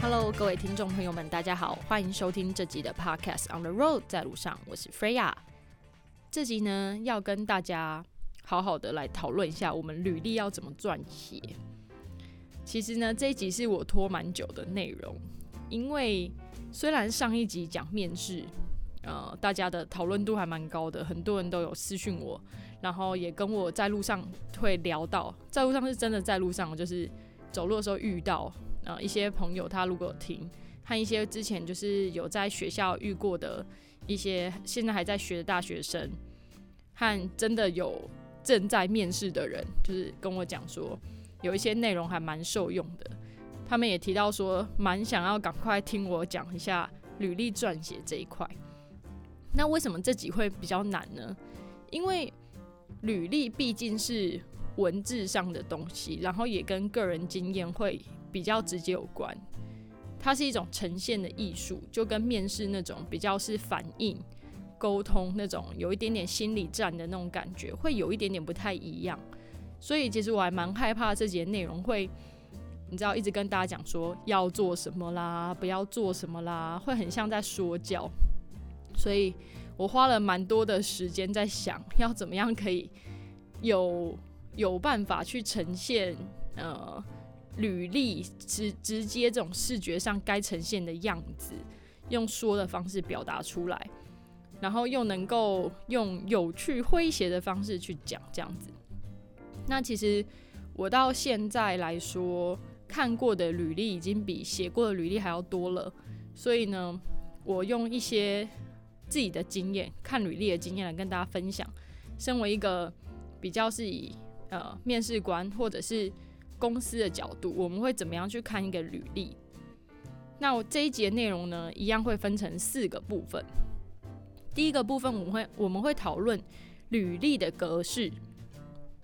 Hello，各位听众朋友们，大家好，欢迎收听这集的 Podcast on the Road，在路上，我是 Freya。这集呢，要跟大家好好的来讨论一下，我们履历要怎么撰写。其实呢，这一集是我拖蛮久的内容，因为虽然上一集讲面试，呃，大家的讨论度还蛮高的，很多人都有私讯我，然后也跟我在路上会聊到，在路上是真的在路上，就是走路的时候遇到。呃，一些朋友他如果听，和一些之前就是有在学校遇过的一些现在还在学的大学生，和真的有正在面试的人，就是跟我讲说，有一些内容还蛮受用的。他们也提到说，蛮想要赶快听我讲一下履历撰写这一块。那为什么这集会比较难呢？因为履历毕竟是文字上的东西，然后也跟个人经验会。比较直接有关，它是一种呈现的艺术，就跟面试那种比较是反应、沟通那种有一点点心理战的那种感觉，会有一点点不太一样。所以其实我还蛮害怕这节内容会，你知道，一直跟大家讲说要做什么啦，不要做什么啦，会很像在说教。所以我花了蛮多的时间在想，要怎么样可以有有办法去呈现，呃。履历直直接这种视觉上该呈现的样子，用说的方式表达出来，然后又能够用有趣诙谐的方式去讲这样子。那其实我到现在来说，看过的履历已经比写过的履历还要多了，所以呢，我用一些自己的经验，看履历的经验来跟大家分享。身为一个比较是以呃面试官或者是公司的角度，我们会怎么样去看一个履历？那我这一节内容呢，一样会分成四个部分。第一个部分，我们会我们会讨论履历的格式；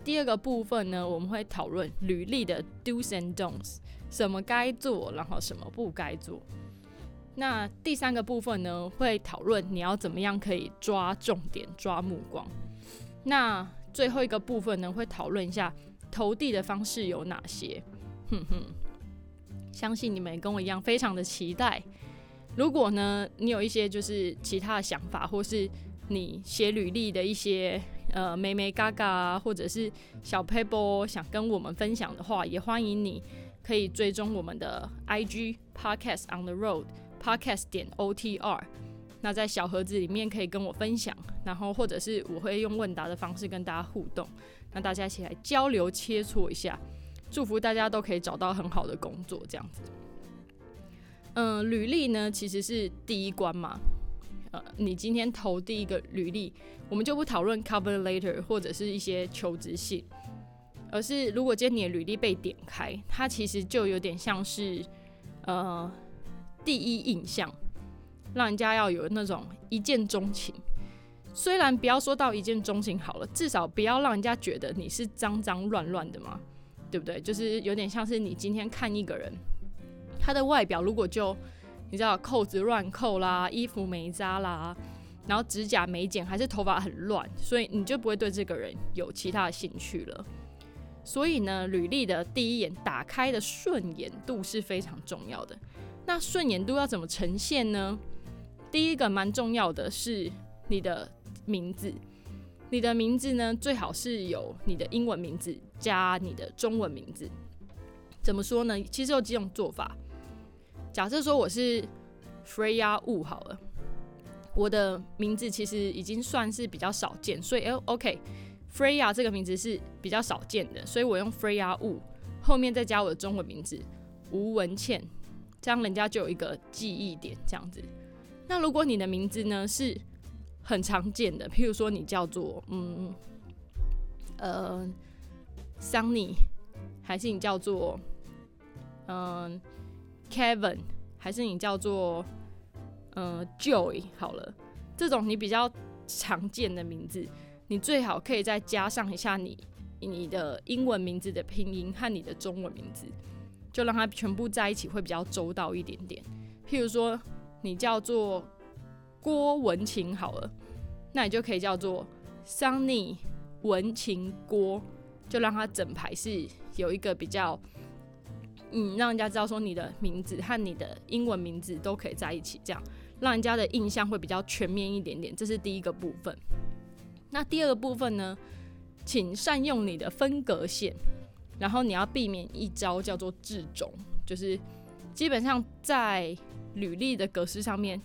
第二个部分呢，我们会讨论履历的 do's and don'ts，什么该做，然后什么不该做。那第三个部分呢，会讨论你要怎么样可以抓重点、抓目光。那最后一个部分呢，会讨论一下。投递的方式有哪些？哼哼，相信你们跟我一样非常的期待。如果呢，你有一些就是其他的想法，或是你写履历的一些呃美美嘎嘎，或者是小 paper 想跟我们分享的话，也欢迎你可以追踪我们的 IG podcast on the road podcast 点 O T R。那在小盒子里面可以跟我分享，然后或者是我会用问答的方式跟大家互动。那大家一起来交流切磋一下，祝福大家都可以找到很好的工作，这样子。嗯，履历呢其实是第一关嘛。呃，你今天投第一个履历，我们就不讨论 cover letter 或者是一些求职信，而是如果今天你的履历被点开，它其实就有点像是呃第一印象，让人家要有那种一见钟情。虽然不要说到一见钟情好了，至少不要让人家觉得你是脏脏乱乱的嘛，对不对？就是有点像是你今天看一个人，他的外表如果就你知道扣子乱扣啦，衣服没扎啦，然后指甲没剪，还是头发很乱，所以你就不会对这个人有其他的兴趣了。所以呢，履历的第一眼打开的顺眼度是非常重要的。那顺眼度要怎么呈现呢？第一个蛮重要的是你的。名字，你的名字呢？最好是有你的英文名字加你的中文名字。怎么说呢？其实有几种做法。假设说我是 Freya Wu 好了，我的名字其实已经算是比较少见，所以 OK，Freya 这个名字是比较少见的，所以我用 Freya Wu 后面再加我的中文名字吴文倩，这样人家就有一个记忆点。这样子。那如果你的名字呢是很常见的，譬如说你叫做嗯呃 Sunny，还是你叫做嗯 Kevin，还是你叫做嗯 Joy，好了，这种你比较常见的名字，你最好可以再加上一下你你的英文名字的拼音和你的中文名字，就让它全部在一起会比较周到一点点。譬如说你叫做郭文琴好了，那你就可以叫做 Sunny 文琴郭，就让它整排是有一个比较，嗯，让人家知道说你的名字和你的英文名字都可以在一起，这样让人家的印象会比较全面一点点。这是第一个部分。那第二个部分呢，请善用你的分隔线，然后你要避免一招叫做字中，就是基本上在履历的格式上面。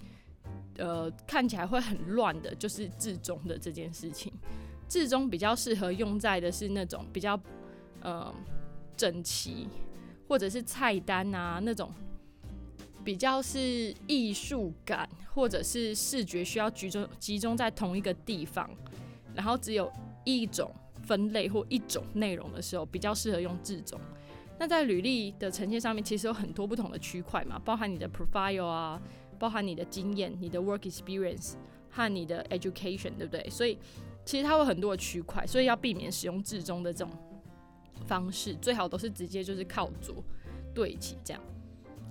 呃，看起来会很乱的，就是字中的这件事情。字中比较适合用在的是那种比较呃整齐，或者是菜单啊那种比较是艺术感，或者是视觉需要集中集中在同一个地方，然后只有一种分类或一种内容的时候，比较适合用字中。那在履历的呈现上面，其实有很多不同的区块嘛，包含你的 profile 啊。包含你的经验、你的 work experience 和你的 education，对不对？所以其实它会很多的区块，所以要避免使用字中的这种方式，最好都是直接就是靠左对齐这样。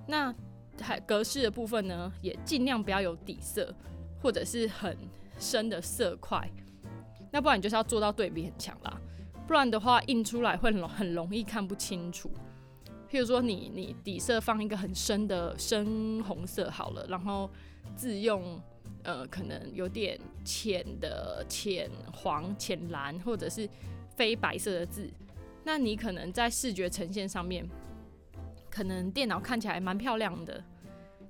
那还格式的部分呢，也尽量不要有底色或者是很深的色块，那不然你就是要做到对比很强啦，不然的话印出来会很很容易看不清楚。譬如说，你你底色放一个很深的深红色好了，然后字用呃可能有点浅的浅黄、浅蓝或者是非白色的字，那你可能在视觉呈现上面，可能电脑看起来蛮漂亮的，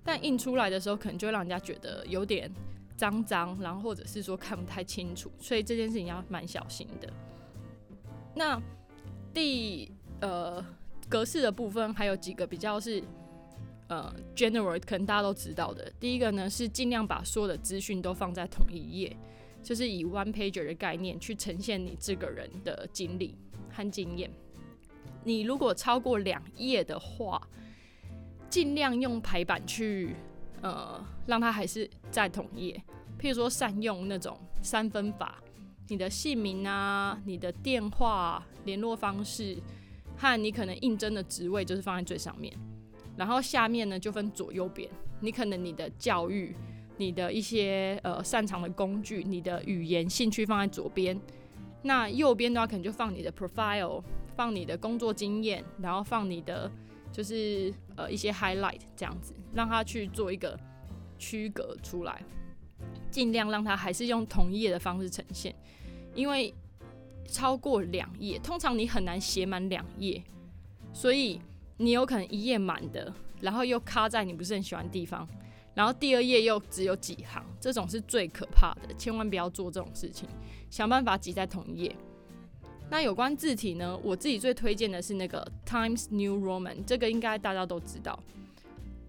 但印出来的时候可能就会让人家觉得有点脏脏，然后或者是说看不太清楚，所以这件事情要蛮小心的。那第呃。格式的部分还有几个比较是呃 general，可能大家都知道的。第一个呢是尽量把所有的资讯都放在同一页，就是以 one pager 的概念去呈现你这个人的经历和经验。你如果超过两页的话，尽量用排版去呃让它还是在同页。譬如说善用那种三分法，你的姓名啊、你的电话、联络方式。和你可能应征的职位就是放在最上面，然后下面呢就分左右边。你可能你的教育、你的一些呃擅长的工具、你的语言兴趣放在左边，那右边的话可能就放你的 profile，放你的工作经验，然后放你的就是呃一些 highlight 这样子，让它去做一个区隔出来，尽量让它还是用同一页的方式呈现，因为。超过两页，通常你很难写满两页，所以你有可能一页满的，然后又卡在你不是很喜欢的地方，然后第二页又只有几行，这种是最可怕的，千万不要做这种事情，想办法挤在同一页。那有关字体呢，我自己最推荐的是那个 Times New Roman，这个应该大家都知道。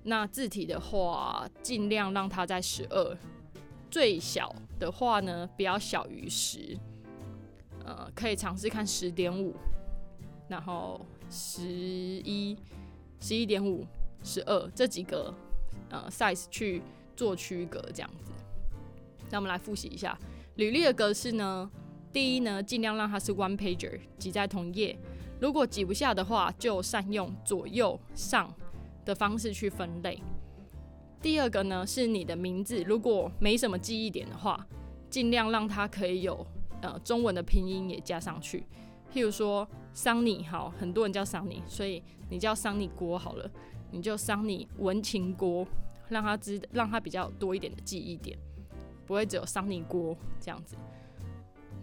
那字体的话，尽量让它在十二，最小的话呢，不要小于十。呃，可以尝试看十点五，然后十一、十一点五、十二这几个呃 size 去做区隔，这样子。那我们来复习一下履历的格式呢。第一呢，尽量让它是 one pager，挤在同页。如果挤不下的话，就善用左右上的方式去分类。第二个呢，是你的名字，如果没什么记忆点的话，尽量让它可以有。呃，中文的拼音也加上去，譬如说桑尼，好，很多人叫桑尼，所以你叫桑尼锅好了，你就桑尼文情锅，让他知，让他比较多一点的记忆点，不会只有桑尼锅这样子。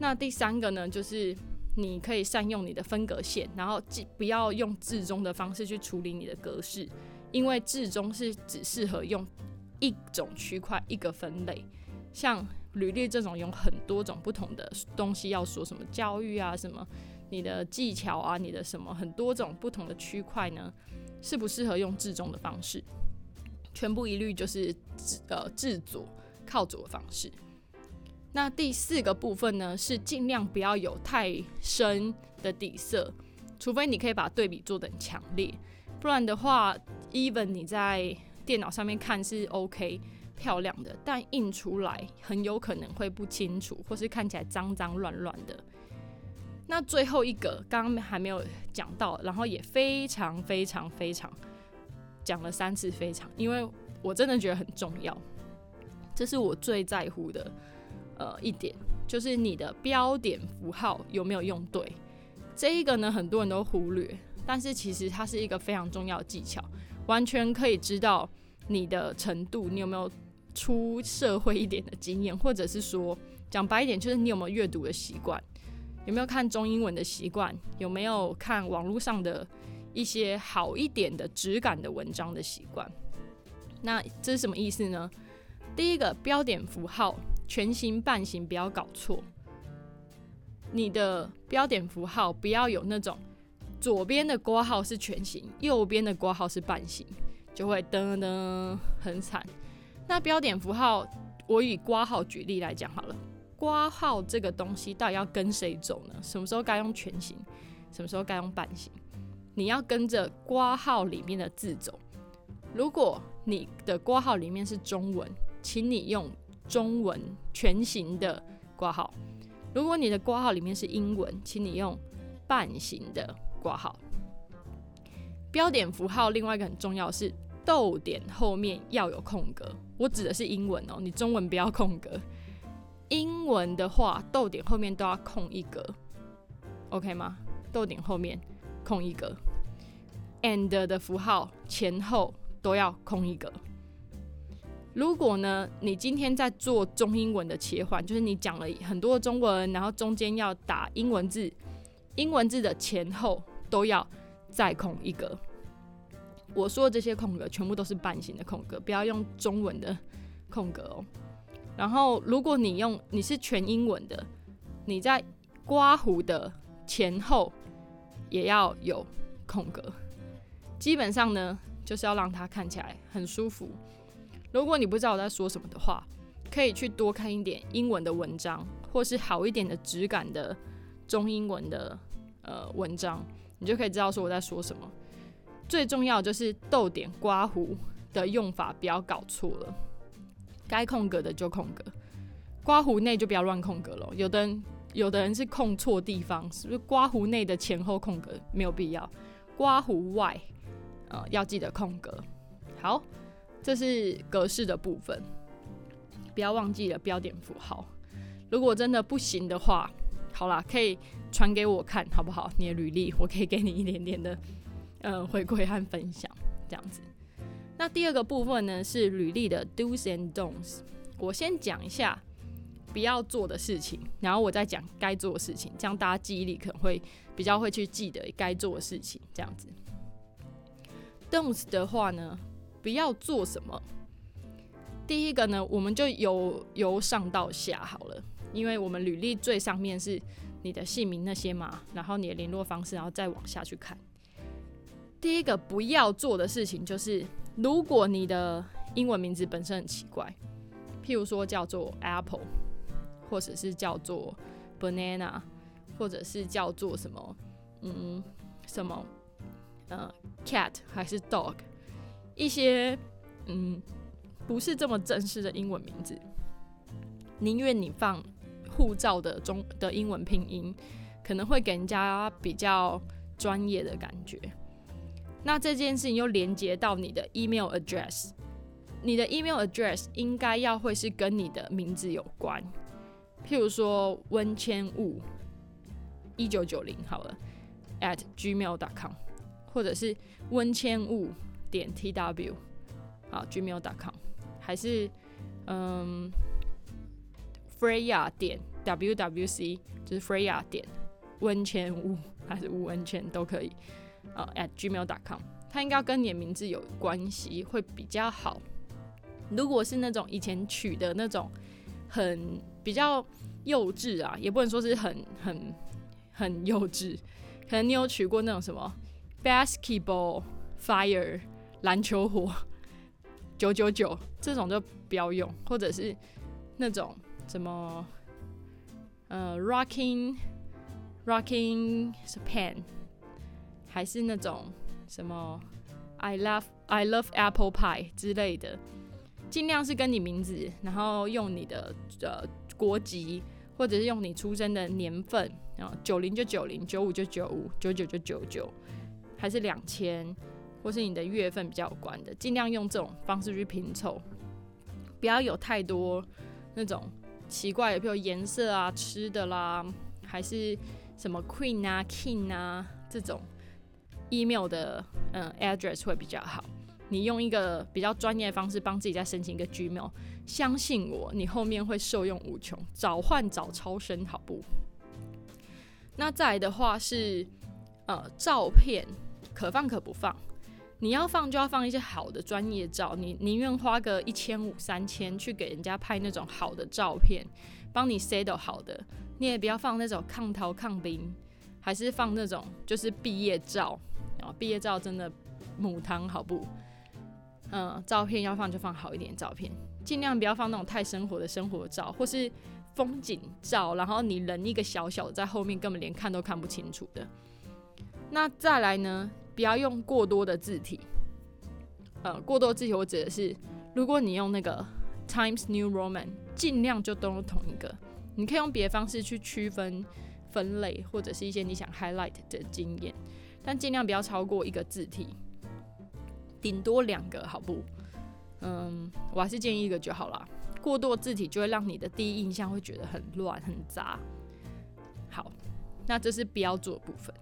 那第三个呢，就是你可以善用你的分隔线，然后记不要用字中的方式去处理你的格式，因为字中是只适合用一种区块一个分类，像。履历这种有很多种不同的东西要说，什么教育啊，什么你的技巧啊，你的什么很多种不同的区块呢，适不适合用字中的方式？全部一律就是制呃制左靠左的方式。那第四个部分呢，是尽量不要有太深的底色，除非你可以把对比做的很强烈，不然的话，even 你在电脑上面看是 OK。漂亮的，但印出来很有可能会不清楚，或是看起来脏脏乱乱的。那最后一个刚刚还没有讲到，然后也非常非常非常讲了三次非常，因为我真的觉得很重要。这是我最在乎的呃一点，就是你的标点符号有没有用对。这一个呢，很多人都忽略，但是其实它是一个非常重要的技巧，完全可以知道你的程度，你有没有出社会一点的经验，或者是说讲白一点，就是你有没有阅读的习惯，有没有看中英文的习惯，有没有看网络上的一些好一点的质感的文章的习惯。那这是什么意思呢？第一个标点符号全形半形不要搞错。你的标点符号不要有那种左边的括号是全形，右边的括号是半形，就会噔噔很惨。那标点符号，我以括号举例来讲好了。括号这个东西到底要跟谁走呢？什么时候该用全形，什么时候该用半形？你要跟着括号里面的字走。如果你的括号里面是中文，请你用中文全形的挂号。如果你的挂号里面是英文，请你用半形的挂号。标点符号另外一个很重要是逗点后面要有空格，我指的是英文哦，你中文不要空格。英文的话，逗点后面都要空一格，OK 吗？逗点后面空一格，and 的符号前后都要空一格。如果呢，你今天在做中英文的切换，就是你讲了很多中文，然后中间要打英文字，英文字的前后都要再空一格。我说的这些空格全部都是半形的空格，不要用中文的空格哦。然后，如果你用你是全英文的，你在刮胡的前后也要有空格。基本上呢，就是要让它看起来很舒服。如果你不知道我在说什么的话，可以去多看一点英文的文章，或是好一点的质感的中英文的呃文章，你就可以知道说我在说什么。最重要就是逗点刮胡的用法不要搞错了，该空格的就空格，刮胡内就不要乱空格了。有的人有的人是空错地方，是不是刮胡内的前后空格没有必要，刮胡外呃要记得空格。好。这是格式的部分，不要忘记了标点符号。如果真的不行的话，好啦，可以传给我看，好不好？你的履历，我可以给你一点点的，呃，回馈和分享，这样子。那第二个部分呢，是履历的 do's and don'ts。我先讲一下不要做的事情，然后我再讲该做的事情，这样大家记忆力可能会比较会去记得该做的事情，这样子。don'ts 的话呢？不要做什么？第一个呢，我们就由由上到下好了，因为我们履历最上面是你的姓名那些嘛，然后你的联络方式，然后再往下去看。第一个不要做的事情就是，如果你的英文名字本身很奇怪，譬如说叫做 Apple，或者是叫做 Banana，或者是叫做什么，嗯，什么，呃，Cat 还是 Dog。一些嗯不是这么正式的英文名字，宁愿你放护照的中的英文拼音，可能会给人家比较专业的感觉。那这件事情又连接到你的 email address，你的 email address 应该要会是跟你的名字有关，譬如说温千雾一九九零好了 at gmail.com，或者是温千雾。点 t w 好 gmail.com 还是嗯 freya 点 w w c 就是 freya 点温泉屋还是无温泉都可以啊 at gmail.com 它应该要跟你的名字有关系会比较好。如果是那种以前取的那种很比较幼稚啊，也不能说是很很很幼稚，可能你有取过那种什么 basketball fire。篮球火九九九这种就不要用，或者是那种什么呃 rocking rocking Japan，还是那种什么 I love I love apple pie 之类的，尽量是跟你名字，然后用你的呃国籍，或者是用你出生的年份，然后九零就九零，九五就九五，九九就九九，还是两千。或是你的月份比较有关的，尽量用这种方式去拼凑。不要有太多那种奇怪的，比如颜色啊、吃的啦，还是什么 Queen 啊、King 啊这种 email 的嗯 address 会比较好。你用一个比较专业的方式帮自己再申请一个 Gmail，相信我，你后面会受用无穷，早换早超生，好不？那再来的话是，呃，照片可放可不放，你要放就要放一些好的专业照，你宁愿花个一千五三千去给人家拍那种好的照片，帮你 set 好的，你也不要放那种抗逃抗兵，还是放那种就是毕业照，然后毕业照真的母汤，好不？嗯，照片要放就放好一点照片，尽量不要放那种太生活的生活照，或是风景照，然后你人一个小小的在后面，根本连看都看不清楚的。那再来呢，不要用过多的字体。呃，过多字体我指的是，如果你用那个 Times New Roman，尽量就都用同一个。你可以用别的方式去区分分类，或者是一些你想 highlight 的经验，但尽量不要超过一个字体。顶多两个，好不？嗯，我还是建议一个就好了。过多字体就会让你的第一印象会觉得很乱很杂。好，那这是不要做的部分。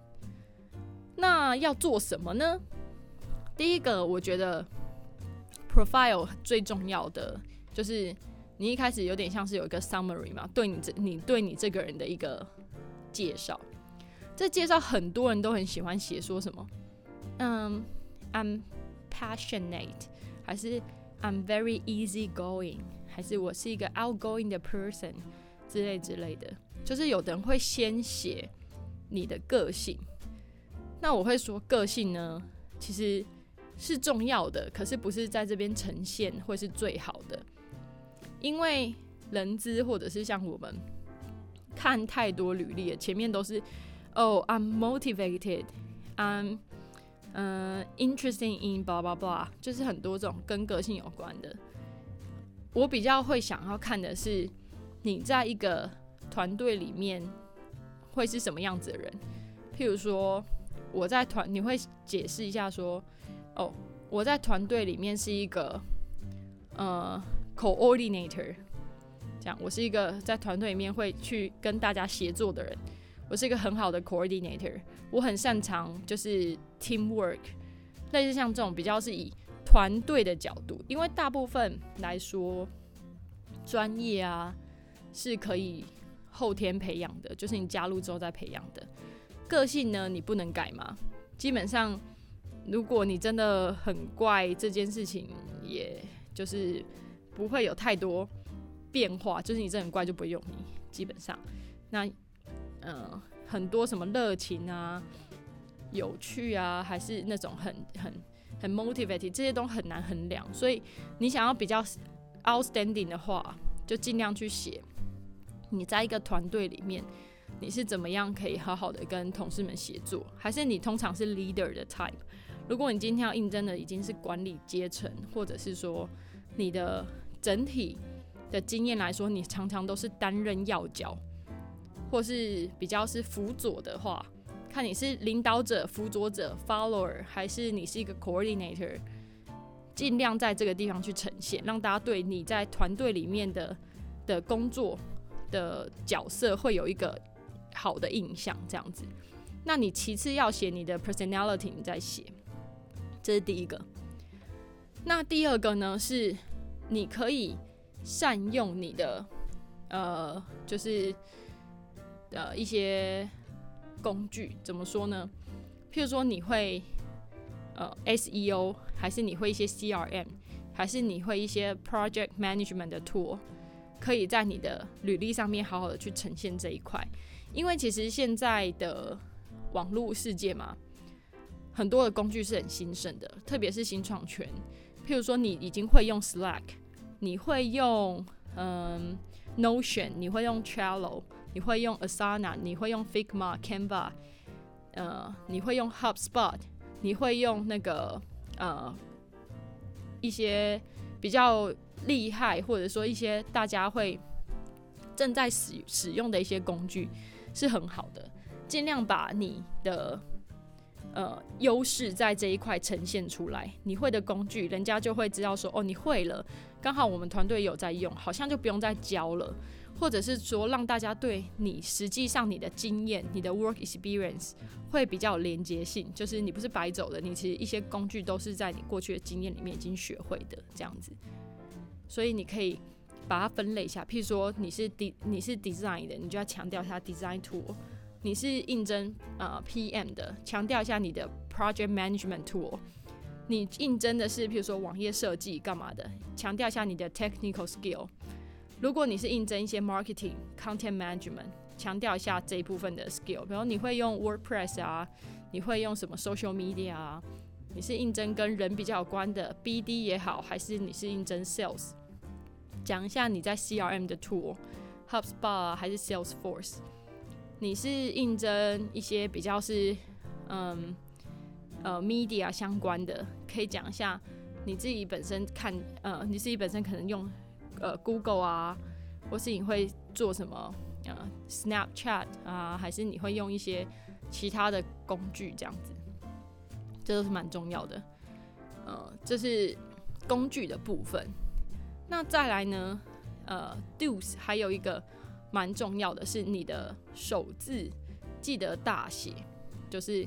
那要做什么呢？第一个，我觉得 profile 最重要的就是你一开始有点像是有一个 summary 嘛，对你这你对你这个人的一个介绍。这介绍很多人都很喜欢写，说什么？嗯，I'm。Passionate，还是 I'm very easy going，还是我是一个 outgoing 的 person 之类之类的，就是有的人会先写你的个性。那我会说个性呢，其实是重要的，可是不是在这边呈现会是最好的，因为人资或者是像我们看太多履历，前面都是哦，I'm motivated，I'm 嗯，interesting in blah blah blah，就是很多种跟个性有关的。我比较会想要看的是，你在一个团队里面会是什么样子的人。譬如说，我在团，你会解释一下说，哦，我在团队里面是一个呃 coordinator，这样，我是一个在团队里面会去跟大家协作的人。我是一个很好的 coordinator，我很擅长就是 teamwork，类似像这种比较是以团队的角度，因为大部分来说，专业啊是可以后天培养的，就是你加入之后再培养的。个性呢，你不能改嘛。基本上，如果你真的很怪，这件事情也就是不会有太多变化，就是你真的很怪就不会用你。基本上，那。嗯，很多什么热情啊、有趣啊，还是那种很很很 motivated，这些都很难衡量。所以你想要比较 outstanding 的话，就尽量去写。你在一个团队里面，你是怎么样可以好好的跟同事们协作？还是你通常是 leader 的 type？如果你今天要应征的已经是管理阶层，或者是说你的整体的经验来说，你常常都是担任要角。或是比较是辅佐的话，看你是领导者、辅佐者 （follower） 还是你是一个 coordinator，尽量在这个地方去呈现，让大家对你在团队里面的的工作的角色会有一个好的印象。这样子，那你其次要写你的 personality，你再写，这是第一个。那第二个呢，是你可以善用你的呃，就是。呃，一些工具怎么说呢？譬如说，你会呃 SEO，还是你会一些 CRM，还是你会一些 Project Management 的 tool，可以在你的履历上面好好的去呈现这一块。因为其实现在的网络世界嘛，很多的工具是很兴盛的，特别是新创圈。譬如说，你已经会用 Slack，你会用嗯 Notion，你会用 Trello。你会用 Asana，你会用 Figma、Canva，呃，你会用 HubSpot，你会用那个呃一些比较厉害，或者说一些大家会正在使使用的一些工具是很好的。尽量把你的呃优势在这一块呈现出来。你会的工具，人家就会知道说，哦，你会了。刚好我们团队有在用，好像就不用再教了。或者是说，让大家对你实际上你的经验、你的 work experience 会比较有连接性，就是你不是白走的，你其实一些工具都是在你过去的经验里面已经学会的这样子。所以你可以把它分类一下，譬如说你是 d 你是 design 的，你就要强调一下 design tool；你是应征呃 PM 的，强调一下你的 project management tool；你应征的是譬如说网页设计干嘛的，强调一下你的 technical skill。如果你是应征一些 marketing、content management，强调一下这一部分的 skill，比如你会用 WordPress 啊，你会用什么 social media 啊？你是应征跟人比较有关的 BD 也好，还是你是应征 sales？讲一下你在 CRM 的 tool，HubSpot 还是 Salesforce？你是应征一些比较是嗯呃 media 相关的，可以讲一下你自己本身看呃你自己本身可能用。呃，Google 啊，或是你会做什么？呃，Snapchat 啊，还是你会用一些其他的工具这样子？这都是蛮重要的。呃，这是工具的部分。那再来呢？呃，Do's 还有一个蛮重要的是你的首字记得大写，就是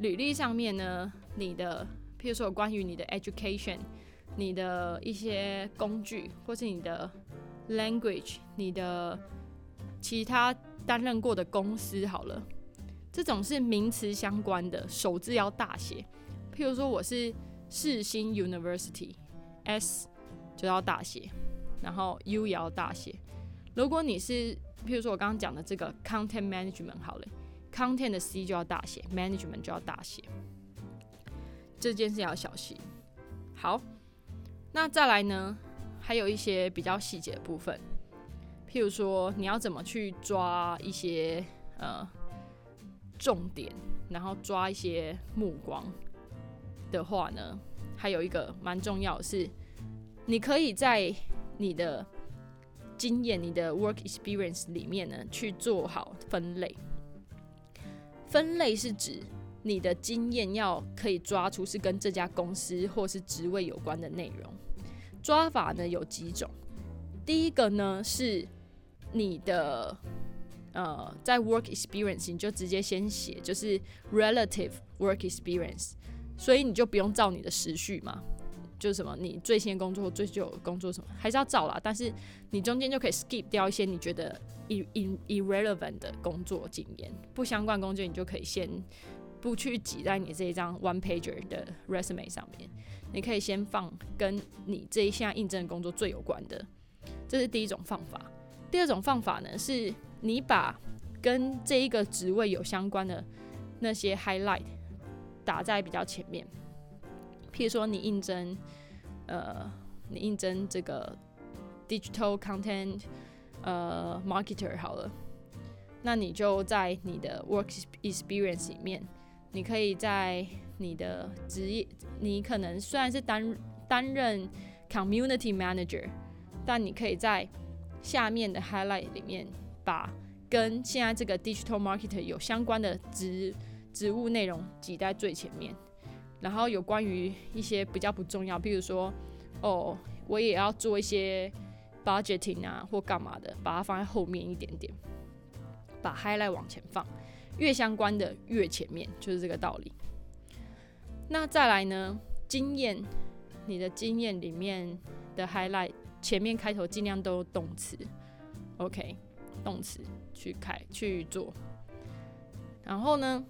履历上面呢，你的譬如说关于你的 education。你的一些工具，或是你的 language，你的其他担任过的公司，好了，这种是名词相关的，首字要大写。譬如说我是世新 University，S 就要大写，然后 U 也要大写。如果你是譬如说我刚刚讲的这个 content management，好了，content 的 C 就要大写，management 就要大写，这件事要小心。好。那再来呢，还有一些比较细节的部分，譬如说你要怎么去抓一些呃重点，然后抓一些目光的话呢，还有一个蛮重要的是，你可以在你的经验、你的 work experience 里面呢去做好分类。分类是指你的经验要可以抓出是跟这家公司或是职位有关的内容。抓法呢有几种，第一个呢是你的呃在 work experience 你就直接先写，就是 relative work experience，所以你就不用照你的时序嘛，就是什么你最先工作最久工作什么还是要照啦，但是你中间就可以 skip 掉一些你觉得 ir irrelevant 的工作经验，不相关工作你就可以先不去挤在你这一张 one pager 的 resume 上面。你可以先放跟你这一项应征工作最有关的，这是第一种方法。第二种方法呢，是你把跟这一个职位有相关的那些 highlight 打在比较前面。譬如说，你应征，呃，你应征这个 digital content 呃 marketer 好了，那你就在你的 work experience 里面，你可以在你的职业，你可能虽然是担担任 community manager，但你可以在下面的 highlight 里面把跟现在这个 digital marketer 有相关的职职务内容挤在最前面，然后有关于一些比较不重要，比如说哦，我也要做一些 budgeting 啊或干嘛的，把它放在后面一点点，把 highlight 往前放，越相关的越前面，就是这个道理。那再来呢？经验，你的经验里面的 highlight 前面开头尽量都动词，OK，动词去开去做。然后呢，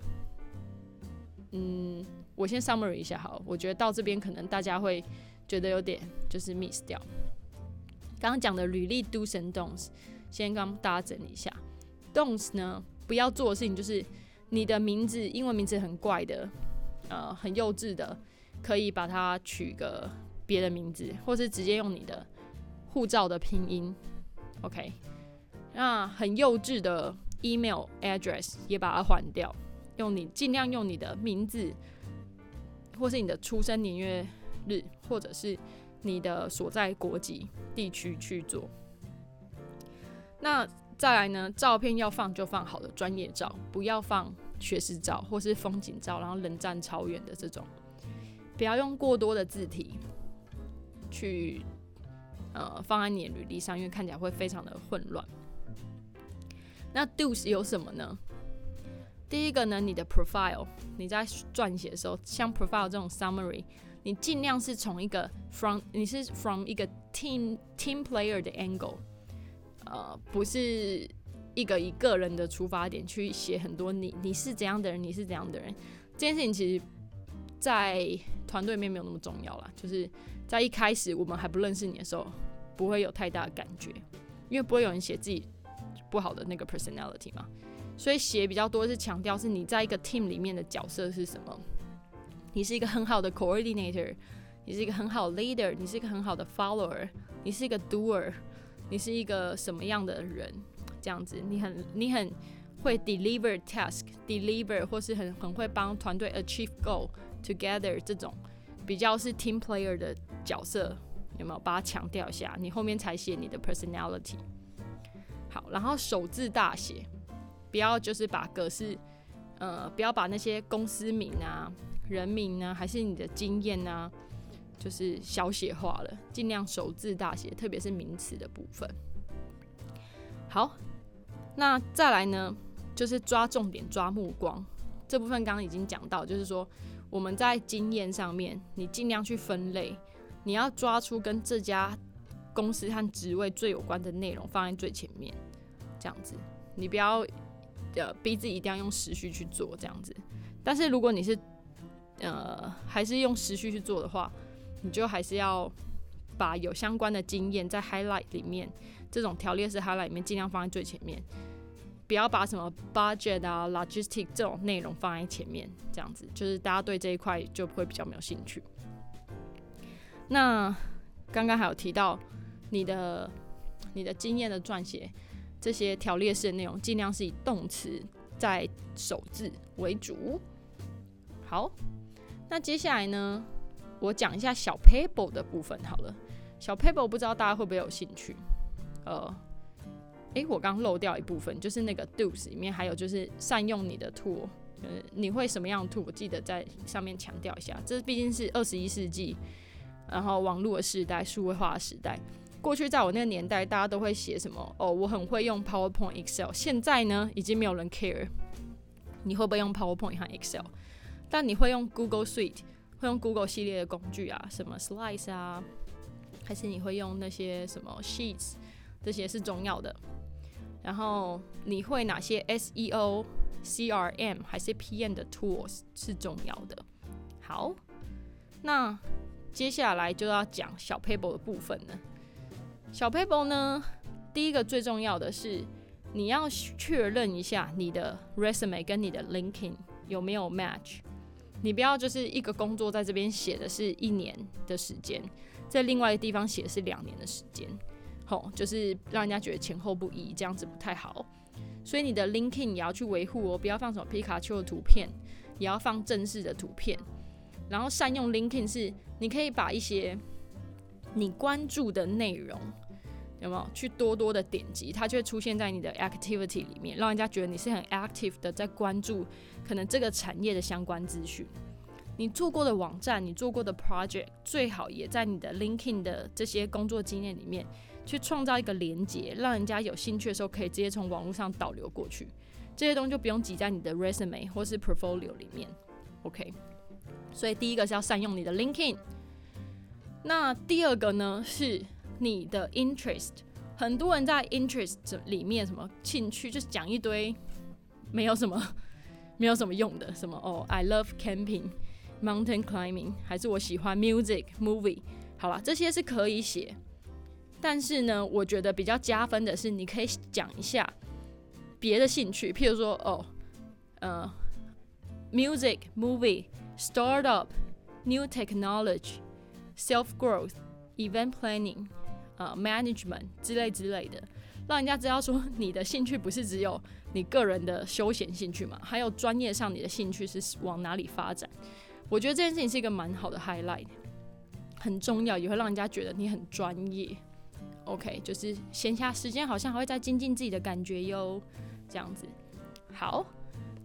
嗯，我先 summary 一下好，我觉得到这边可能大家会觉得有点就是 miss 掉。刚刚讲的履历 do's and don'ts，先跟大家整理一下。don'ts 呢，不要做的事情就是你的名字英文名字很怪的。呃，很幼稚的，可以把它取个别的名字，或是直接用你的护照的拼音，OK。那很幼稚的 email address 也把它换掉，用你尽量用你的名字，或是你的出生年月日，或者是你的所在国籍地区去做。那再来呢，照片要放就放好的专业照，不要放学士照或是风景照，然后人站超远的这种，不要用过多的字体去呃放在你的履历上，因为看起来会非常的混乱。那 do's 有什么呢？第一个呢，你的 profile，你在撰写的时候，像 profile 这种 summary，你尽量是从一个 from，你是 from 一个 team team player 的 angle，呃，不是一个以个人的出发点去写很多你你是怎样的人，你是怎样的人，这件事情其实，在团队里面没有那么重要啦，就是在一开始我们还不认识你的时候，不会有太大的感觉，因为不会有人写自己不好的那个 personality 嘛。所以写比较多是强调是你在一个 team 里面的角色是什么？你是一个很好的 coordinator，你是一个很好的 leader，你是一个很好的 follower，你是一个 doer，你是一个什么样的人？这样子，你很你很会 deliver task，deliver 或是很很会帮团队 achieve goal together 这种比较是 team player 的角色，有没有把它强调一下？你后面才写你的 personality。好，然后首字大写。不要就是把格式，呃，不要把那些公司名啊、人名啊，还是你的经验啊，就是小写化了，尽量首字大写，特别是名词的部分。好，那再来呢，就是抓重点、抓目光这部分，刚刚已经讲到，就是说我们在经验上面，你尽量去分类，你要抓出跟这家公司和职位最有关的内容，放在最前面，这样子，你不要。呃，逼自己一定要用时序去做这样子，但是如果你是呃还是用时序去做的话，你就还是要把有相关的经验在 highlight 里面，这种条列式 highlight 里面尽量放在最前面，不要把什么 budget 啊、logistic 这种内容放在前面，这样子就是大家对这一块就会比较没有兴趣。那刚刚还有提到你的你的经验的撰写。这些条列式的内容尽量是以动词在首字为主。好，那接下来呢，我讲一下小 Pable 的部分好了。小 Pable 不知道大家会不会有兴趣？呃，诶，我刚漏掉一部分，就是那个 do's 里面还有就是善用你的 tool，就是你会什么样 to？我记得在上面强调一下，这毕竟是二十一世纪，然后网络的时代，数位化的时代。过去在我那个年代，大家都会写什么？哦，我很会用 PowerPoint、Excel。现在呢，已经没有人 care 你会不会用 PowerPoint 和 Excel，但你会用 Google Suite，会用 Google 系列的工具啊，什么 Slides 啊，还是你会用那些什么 Sheets，这些是重要的。然后你会哪些 SEO、CRM 还是 PM 的 tools 是重要的。好，那接下来就要讲小 paper 的部分了。小 paper 呢，第一个最重要的是你要确认一下你的 resume 跟你的 linking 有没有 match。你不要就是一个工作在这边写的是一年的时间，在另外一个地方写的是两年的时间，吼，就是让人家觉得前后不一，这样子不太好。所以你的 linking 也要去维护哦，不要放什么皮卡丘的图片，也要放正式的图片。然后善用 linking 是你可以把一些你关注的内容。有没有去多多的点击，它就会出现在你的 activity 里面，让人家觉得你是很 active 的在关注可能这个产业的相关资讯。你做过的网站，你做过的 project，最好也在你的 l i n k i n g 的这些工作经验里面去创造一个连接，让人家有兴趣的时候可以直接从网络上导流过去。这些东西就不用挤在你的 resume 或是 portfolio 里面。OK，所以第一个是要善用你的 l i n k i n g。那第二个呢是。你的 interest，很多人在 interest 里面什么兴趣，就是讲一堆没有什么没有什么用的，什么哦，I love camping, mountain climbing，还是我喜欢 music, movie，好了，这些是可以写，但是呢，我觉得比较加分的是，你可以讲一下别的兴趣，譬如说哦，呃，music, movie, startup, new technology, self growth, event planning。呃，management 之类之类的，让人家知道说你的兴趣不是只有你个人的休闲兴趣嘛，还有专业上你的兴趣是往哪里发展。我觉得这件事情是一个蛮好的 highlight，很重要，也会让人家觉得你很专业。OK，就是闲暇时间好像还会在精进自己的感觉哟，这样子。好，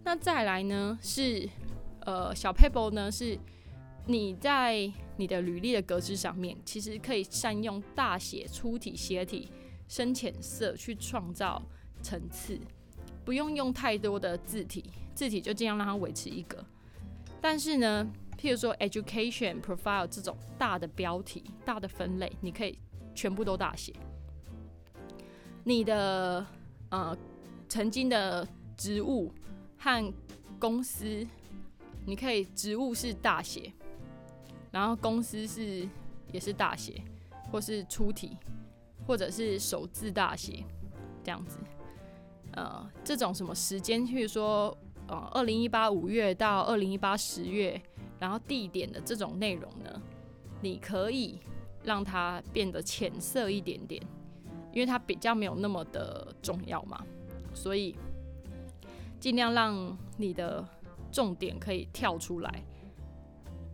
那再来呢是呃小 paper 呢是你在你的履历的格式上面，其实可以善用大写、粗体、斜体、深浅色去创造层次，不用用太多的字体，字体就尽量让它维持一个。但是呢，譬如说 education profile 这种大的标题、大的分类，你可以全部都大写。你的呃曾经的职务和公司，你可以职务是大写，然后公司是也是大写，或是粗体，或者是首字大写这样子。呃，这种什么时间，譬如说呃二零一八五月到二零一八十月，然后地点的这种内容呢，你可以让它变得浅色一点点。因为它比较没有那么的重要嘛，所以尽量让你的重点可以跳出来，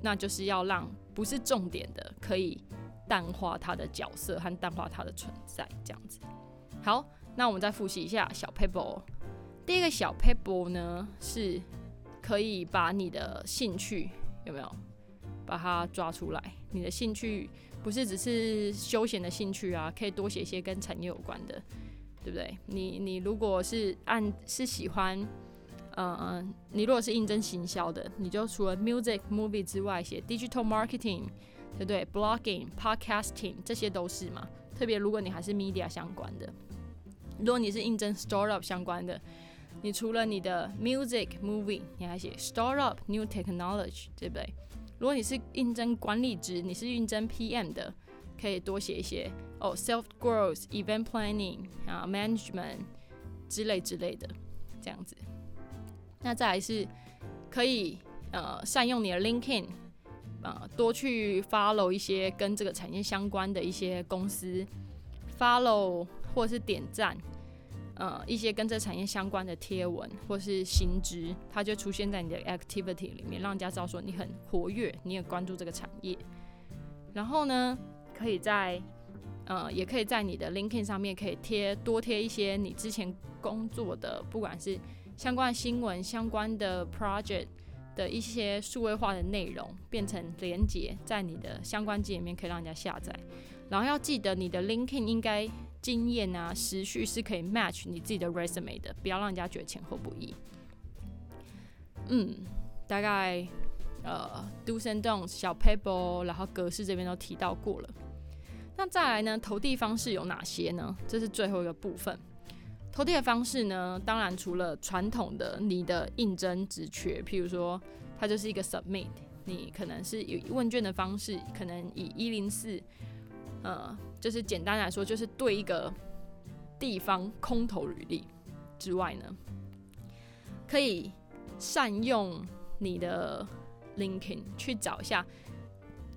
那就是要让不是重点的可以淡化它的角色和淡化它的存在，这样子。好，那我们再复习一下小 paper。第一个小 paper 呢，是可以把你的兴趣有没有把它抓出来，你的兴趣。不是只是休闲的兴趣啊，可以多写一些跟产业有关的，对不对？你你如果是按是喜欢，呃，你如果是应征行销的，你就除了 music movie 之外，写 digital marketing，对不对？blogging podcasting 这些都是嘛。特别如果你还是 media 相关的，如果你是应征 startup 相关的，你除了你的 music movie，你还写 startup new technology，对不对？如果你是应征管理职，你是应征 PM 的，可以多写一些哦，self growth、event planning 啊、management 之类之类的，这样子。那再来是可以呃善用你的 LinkedIn 啊，多去 follow 一些跟这个产业相关的一些公司，follow 或是点赞。呃，一些跟这产业相关的贴文或是新知，它就出现在你的 activity 里面，让人家知道说你很活跃，你也关注这个产业。然后呢，可以在呃，也可以在你的 LinkedIn 上面可以贴多贴一些你之前工作的，不管是相关新闻、相关的 project 的一些数位化的内容，变成连接在你的相关界面，可以让人家下载。然后要记得你的 linking 应该。经验啊，时序是可以 match 你自己的 resume 的，不要让人家觉得前后不一。嗯，大概呃，do and don't 小 paper，然后格式这边都提到过了。那再来呢，投递方式有哪些呢？这是最后一个部分。投递的方式呢，当然除了传统的你的应征职缺，譬如说它就是一个 submit，你可能是以问卷的方式，可能以一零四。呃，就是简单来说，就是对一个地方空投履历之外呢，可以善用你的 LinkedIn 去找一下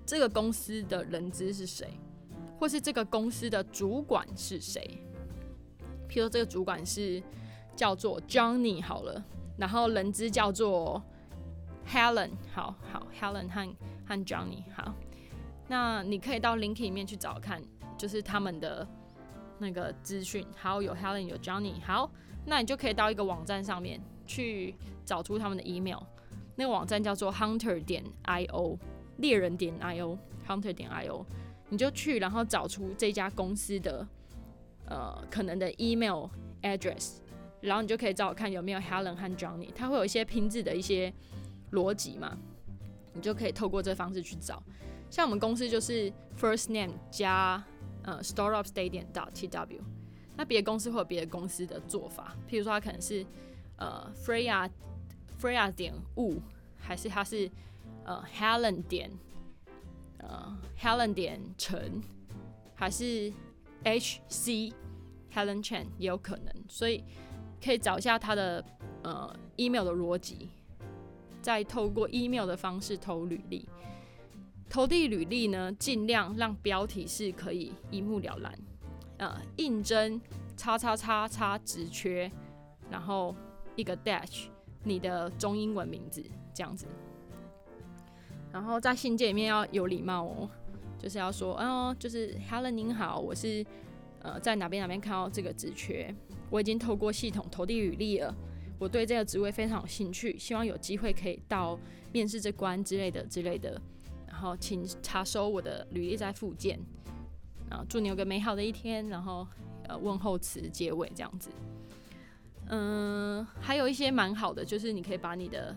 这个公司的人资是谁，或是这个公司的主管是谁。譬如，这个主管是叫做 Johnny 好了，然后人资叫做 Helen，好好 Helen 和和 Johnny 好。那你可以到 Link 里面去找看，就是他们的那个资讯，好有 Helen 有 Johnny，好，那你就可以到一个网站上面去找出他们的 email，那个网站叫做 Hunter 点 io，猎人点 io，Hunter 点 io，你就去，然后找出这家公司的呃可能的 email address，然后你就可以找我看有没有 Helen 和 Johnny，它会有一些拼字的一些逻辑嘛，你就可以透过这方式去找。像我们公司就是 first name 加呃 startup stadium dot tw，那别的公司会有别的公司的做法，譬如说它可能是呃 Freya Freya 点物，还是它是呃 Helen 点呃 Helen 点陈，还是 HC Helen Chen 也有可能，所以可以找一下他的呃 email 的逻辑，再透过 email 的方式投履历。投递履历呢，尽量让标题是可以一目了然。呃，应征叉叉叉叉职缺，然后一个 dash，你的中英文名字这样子。然后在信件里面要有礼貌哦，就是要说，哦，就是 Helen 您好，我是呃在哪边哪边看到这个职缺，我已经透过系统投递履历了，我对这个职位非常有兴趣，希望有机会可以到面试这关之类的之类的。然后请查收我的履历在附件。啊，祝你有个美好的一天。然后呃，问候词结尾这样子。嗯，还有一些蛮好的，就是你可以把你的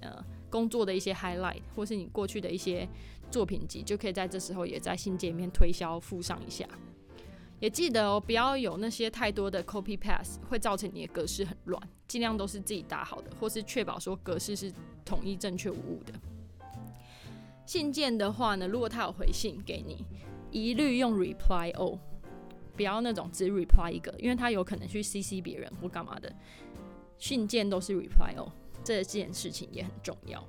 呃工作的一些 highlight，或是你过去的一些作品集，就可以在这时候也在信件里面推销附上一下。也记得哦，不要有那些太多的 copy paste，会造成你的格式很乱。尽量都是自己打好的，或是确保说格式是统一、正确无误的。信件的话呢，如果他有回信给你，一律用 reply all，不要那种只 reply 一个，因为他有可能去 cc 别人或干嘛的。信件都是 reply all，这件事情也很重要。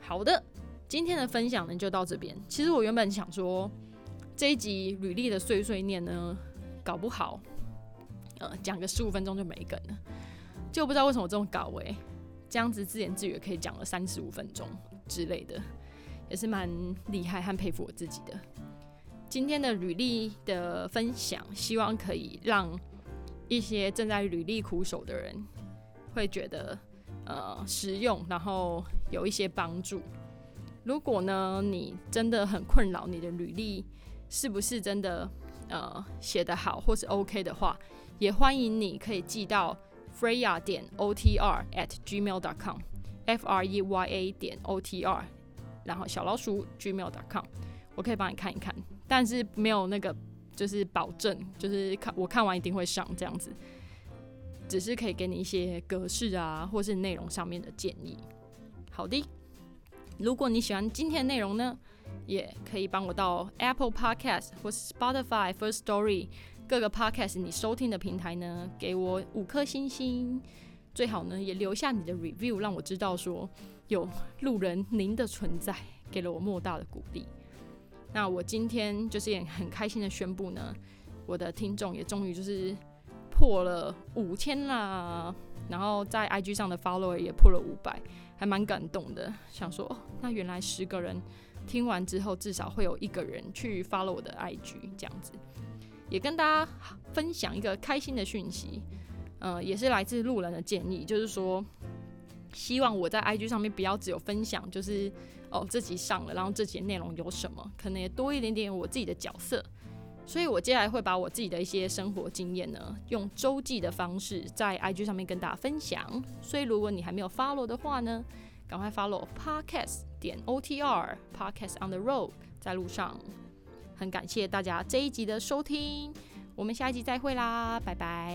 好的，今天的分享呢就到这边。其实我原本想说。这一集履历的碎碎念呢，搞不好，呃，讲个十五分钟就没梗了，就不知道为什么这种搞哎，这样子自言自语可以讲了三十五分钟之类的，也是蛮厉害和佩服我自己的。今天的履历的分享，希望可以让一些正在履历苦手的人会觉得呃实用，然后有一些帮助。如果呢，你真的很困扰你的履历，是不是真的呃写得好或是 OK 的话，也欢迎你可以寄到 freya 点 otr at gmail dot com，f r e y a 点 o t r，然后小老鼠 gmail dot com，我可以帮你看一看，但是没有那个就是保证，就是看我看完一定会上这样子，只是可以给你一些格式啊或是内容上面的建议。好的，如果你喜欢今天的内容呢？也可以帮我到 Apple Podcast 或 Spotify First Story 各个 Podcast 你收听的平台呢，给我五颗星星，最好呢也留下你的 review，让我知道说有路人您的存在，给了我莫大的鼓励。那我今天就是也很开心的宣布呢，我的听众也终于就是破了五千啦，然后在 IG 上的 follower 也破了五百，还蛮感动的，想说哦，那原来十个人。听完之后，至少会有一个人去 follow 我的 IG，这样子，也跟大家分享一个开心的讯息，呃，也是来自路人的建议，就是说，希望我在 IG 上面不要只有分享，就是哦这集上了，然后这集内容有什么，可能也多一点点我自己的角色，所以我接下来会把我自己的一些生活经验呢，用周记的方式在 IG 上面跟大家分享，所以如果你还没有 follow 的话呢，赶快 follow Podcast。点 O T R Podcast on the Road，在路上，很感谢大家这一集的收听，我们下一集再会啦，拜拜。